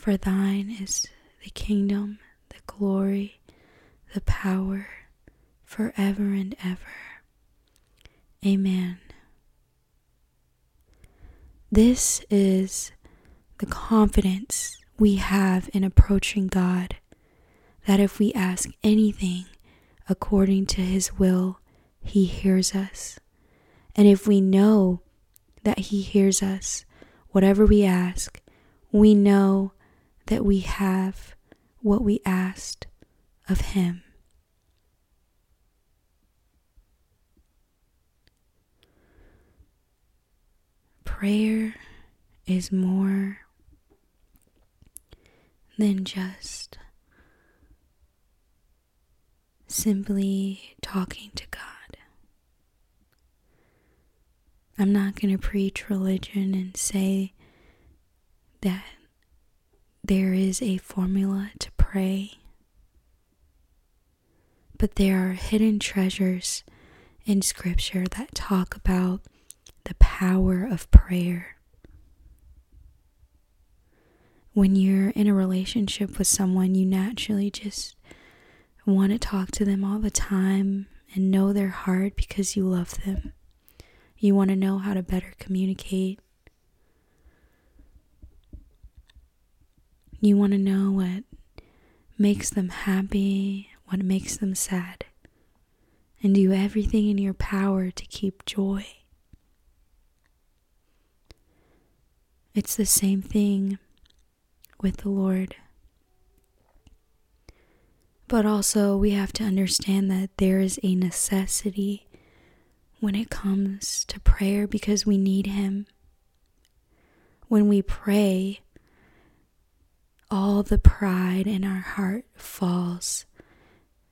For thine is the kingdom, the glory, the power, forever and ever. Amen. This is the confidence we have in approaching God that if we ask anything according to His will, He hears us. And if we know that He hears us, whatever we ask, we know that we have what we asked of Him. Prayer is more than just simply talking to God. I'm not going to preach religion and say that there is a formula to pray, but there are hidden treasures in Scripture that talk about the power of prayer. When you're in a relationship with someone, you naturally just want to talk to them all the time and know their heart because you love them. You want to know how to better communicate You want to know what makes them happy, what makes them sad, and do everything in your power to keep joy. It's the same thing with the Lord. But also, we have to understand that there is a necessity when it comes to prayer because we need Him. When we pray, all the pride in our heart falls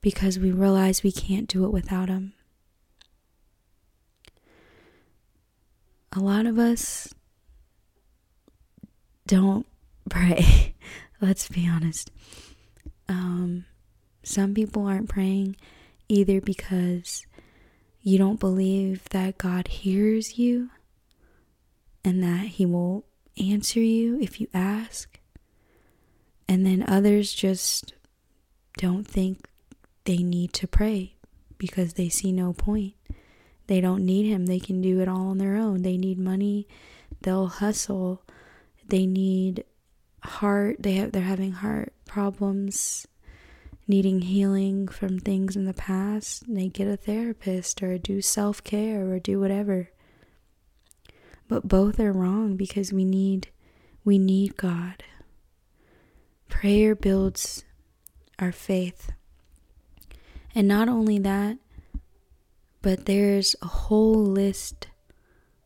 because we realize we can't do it without Him. A lot of us don't pray. Let's be honest. Um, some people aren't praying either because you don't believe that God hears you and that He will answer you if you ask. And then others just don't think they need to pray because they see no point. They don't need him. They can do it all on their own. They need money. They'll hustle. They need heart. They have they're having heart problems, needing healing from things in the past. They get a therapist or do self-care or do whatever. But both are wrong because we need we need God. Prayer builds our faith. And not only that, but there's a whole list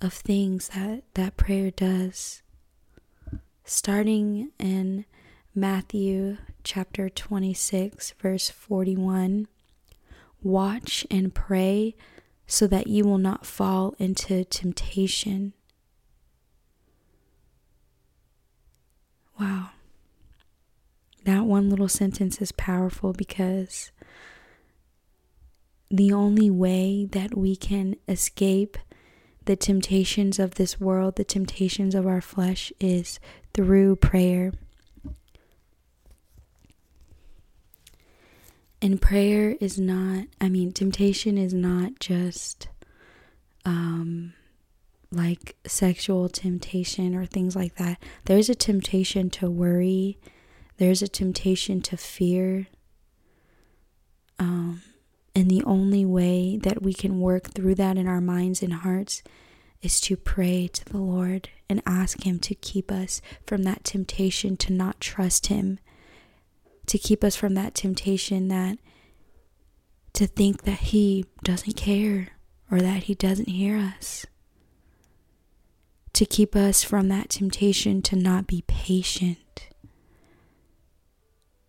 of things that that prayer does. Starting in Matthew chapter 26, verse 41 Watch and pray so that you will not fall into temptation. Wow that one little sentence is powerful because the only way that we can escape the temptations of this world, the temptations of our flesh, is through prayer. And prayer is not, I mean, temptation is not just um, like sexual temptation or things like that. There's a temptation to worry there's a temptation to fear. Um, and the only way that we can work through that in our minds and hearts is to pray to the Lord and ask Him to keep us from that temptation to not trust Him, to keep us from that temptation that to think that He doesn't care or that He doesn't hear us, to keep us from that temptation to not be patient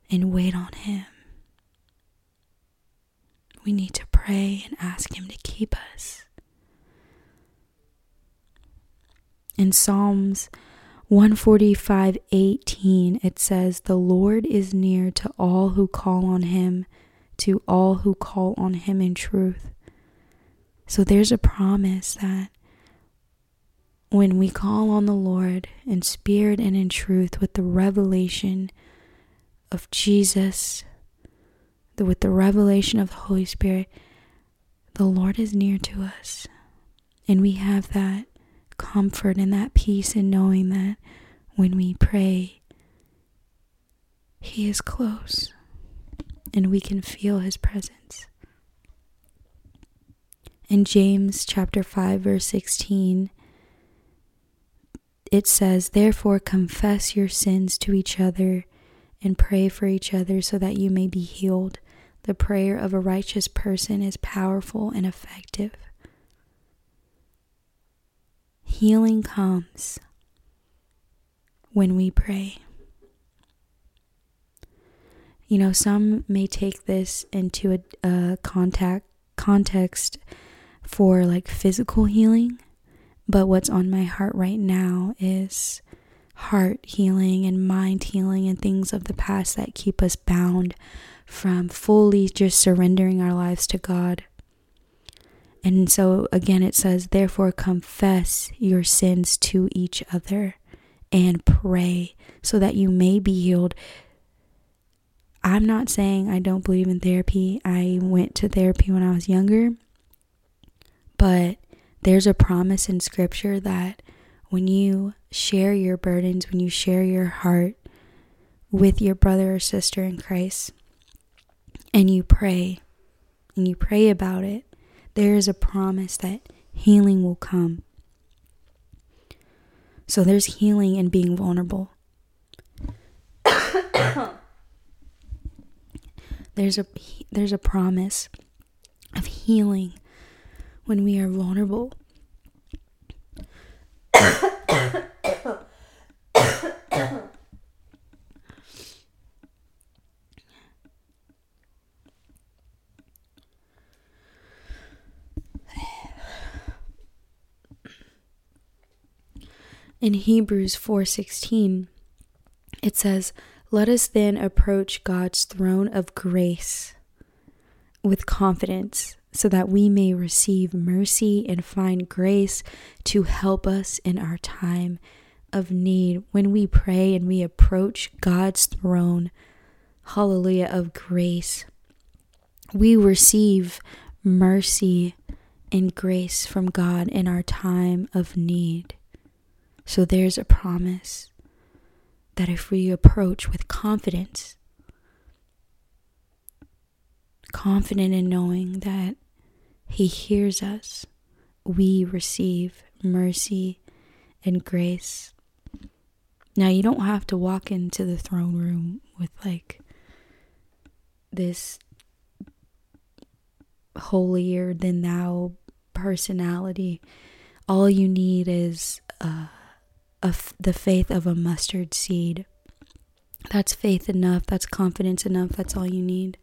and wait on Him. We need to pray and ask Him to keep us. In Psalms 145:18 it says the Lord is near to all who call on him to all who call on him in truth. So there's a promise that when we call on the Lord in spirit and in truth with the revelation of Jesus, the, with the revelation of the Holy Spirit, the Lord is near to us. And we have that comfort and that peace in knowing that when we pray, He is close and we can feel His presence. In James chapter 5 verse 16 it says therefore confess your sins to each other and pray for each other so that you may be healed. The prayer of a righteous person is powerful and effective. Healing comes when we pray. You know, some may take this into a, a contact context for like physical healing, but what's on my heart right now is heart healing and mind healing and things of the past that keep us bound from fully just surrendering our lives to God. And so again, it says, therefore, confess your sins to each other and pray so that you may be healed. I'm not saying I don't believe in therapy. I went to therapy when I was younger, but there's a promise in scripture that when you share your burdens, when you share your heart with your brother or sister in Christ, and you pray, and you pray about it, there is a promise that healing will come. So there's healing in being vulnerable. there's a there's a promise of healing when we are vulnerable. In Hebrews 4:16 it says, "Let us then approach God's throne of grace with confidence, so that we may receive mercy and find grace to help us in our time of need." When we pray and we approach God's throne, hallelujah of grace, we receive mercy and grace from God in our time of need. So there's a promise that if we approach with confidence, confident in knowing that He hears us, we receive mercy and grace. Now, you don't have to walk into the throne room with like this holier than thou personality. All you need is uh, of the faith of a mustard seed. That's faith enough. That's confidence enough. That's all you need.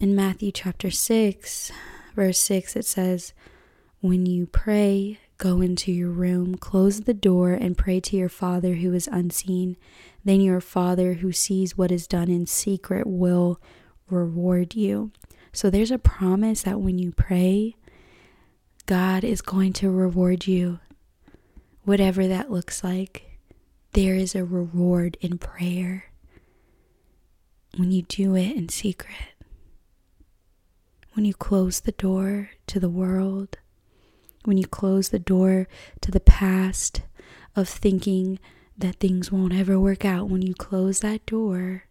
In Matthew chapter 6, verse 6, it says, When you pray, go into your room, close the door, and pray to your Father who is unseen. Then your Father who sees what is done in secret will reward you. So there's a promise that when you pray, God is going to reward you. Whatever that looks like, there is a reward in prayer when you do it in secret. When you close the door to the world, when you close the door to the past of thinking that things won't ever work out, when you close that door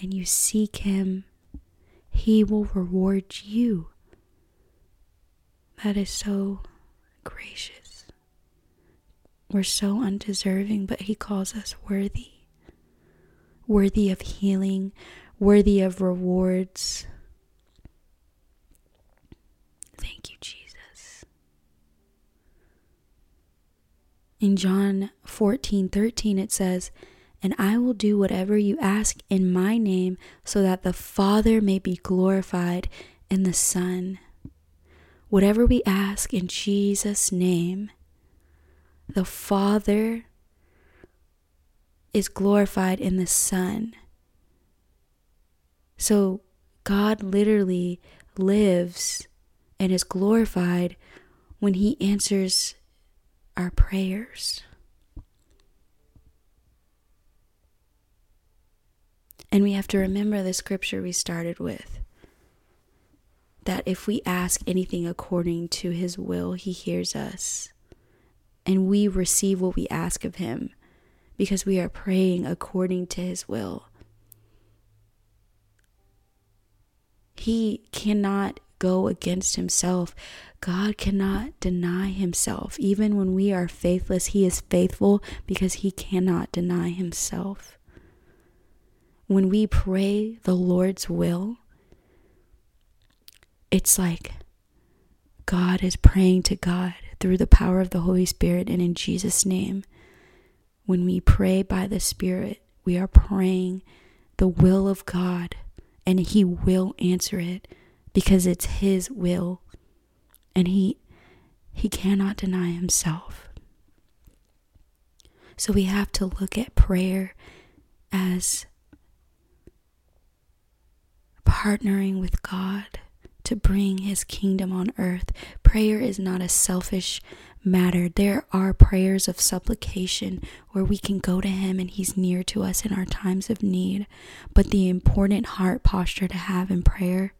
and you seek Him, He will reward you. That is so gracious. We're so undeserving, but He calls us worthy. Worthy of healing, worthy of rewards. Thank you, Jesus. In John 14 13, it says, and I will do whatever you ask in my name so that the Father may be glorified in the Son. Whatever we ask in Jesus' name, the Father is glorified in the Son. So God literally lives and is glorified when He answers our prayers. And we have to remember the scripture we started with that if we ask anything according to his will, he hears us. And we receive what we ask of him because we are praying according to his will. He cannot go against himself. God cannot deny himself. Even when we are faithless, he is faithful because he cannot deny himself when we pray the Lord's will, it's like God is praying to God through the power of the Holy Spirit and in Jesus' name. When we pray by the Spirit, we are praying the will of God and He will answer it because it's His will and He He cannot deny Himself. So we have to look at prayer as partnering with God to bring his kingdom on earth. Prayer is not a selfish matter. There are prayers of supplication where we can go to him and he's near to us in our times of need. But the important heart posture to have in prayer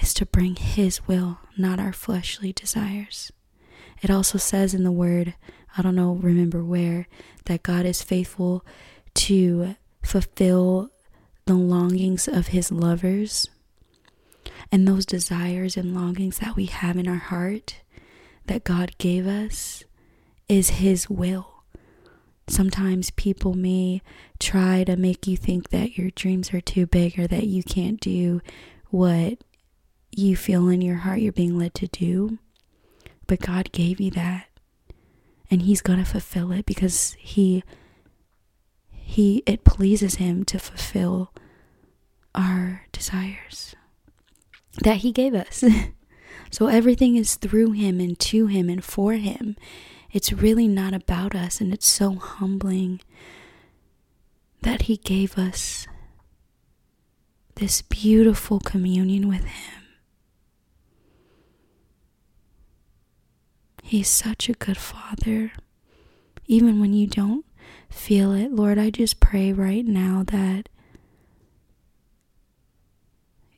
is to bring his will, not our fleshly desires. It also says in the word, I don't know, remember where, that God is faithful to fulfill the longings of his lovers and those desires and longings that we have in our heart that God gave us is his will. Sometimes people may try to make you think that your dreams are too big or that you can't do what you feel in your heart you're being led to do. But God gave you that. And he's going to fulfill it because he he it pleases him to fulfill our desires that he gave us. so everything is through him and to him and for him. It's really not about us and it's so humbling that he gave us this beautiful communion with him. He's such a good father. Even when you don't feel it. Lord, I just pray right now that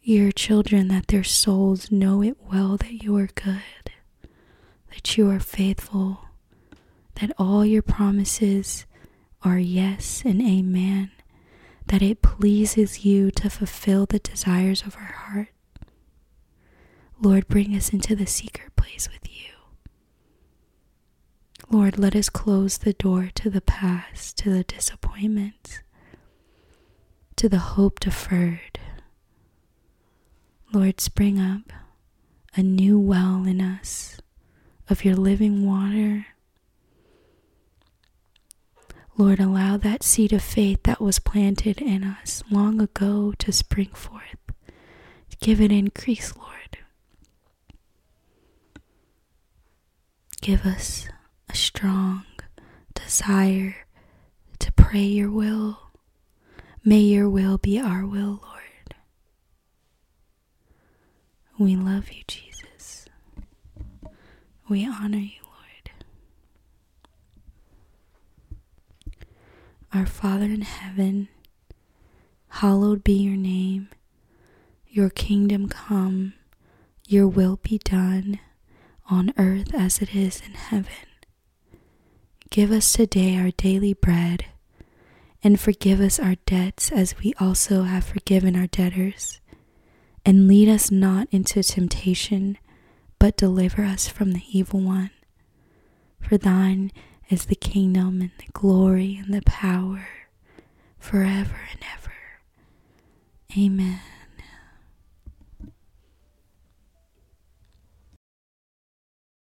your children, that their souls know it well that you are good, that you are faithful, that all your promises are yes and amen, that it pleases you to fulfill the desires of our heart. Lord, bring us into the secret place with you. Lord, let us close the door to the past, to the disappointments, to the hope deferred. Lord, spring up a new well in us of your living water. Lord, allow that seed of faith that was planted in us long ago to spring forth. Give it increase, Lord. Give us a strong desire to pray your will. May your will be our will, Lord. We love you, Jesus. We honor you, Lord. Our Father in heaven, hallowed be your name. Your kingdom come, your will be done on earth as it is in heaven. Give us today our daily bread, and forgive us our debts as we also have forgiven our debtors. And lead us not into temptation, but deliver us from the evil one. For thine is the kingdom and the glory and the power forever and ever. Amen.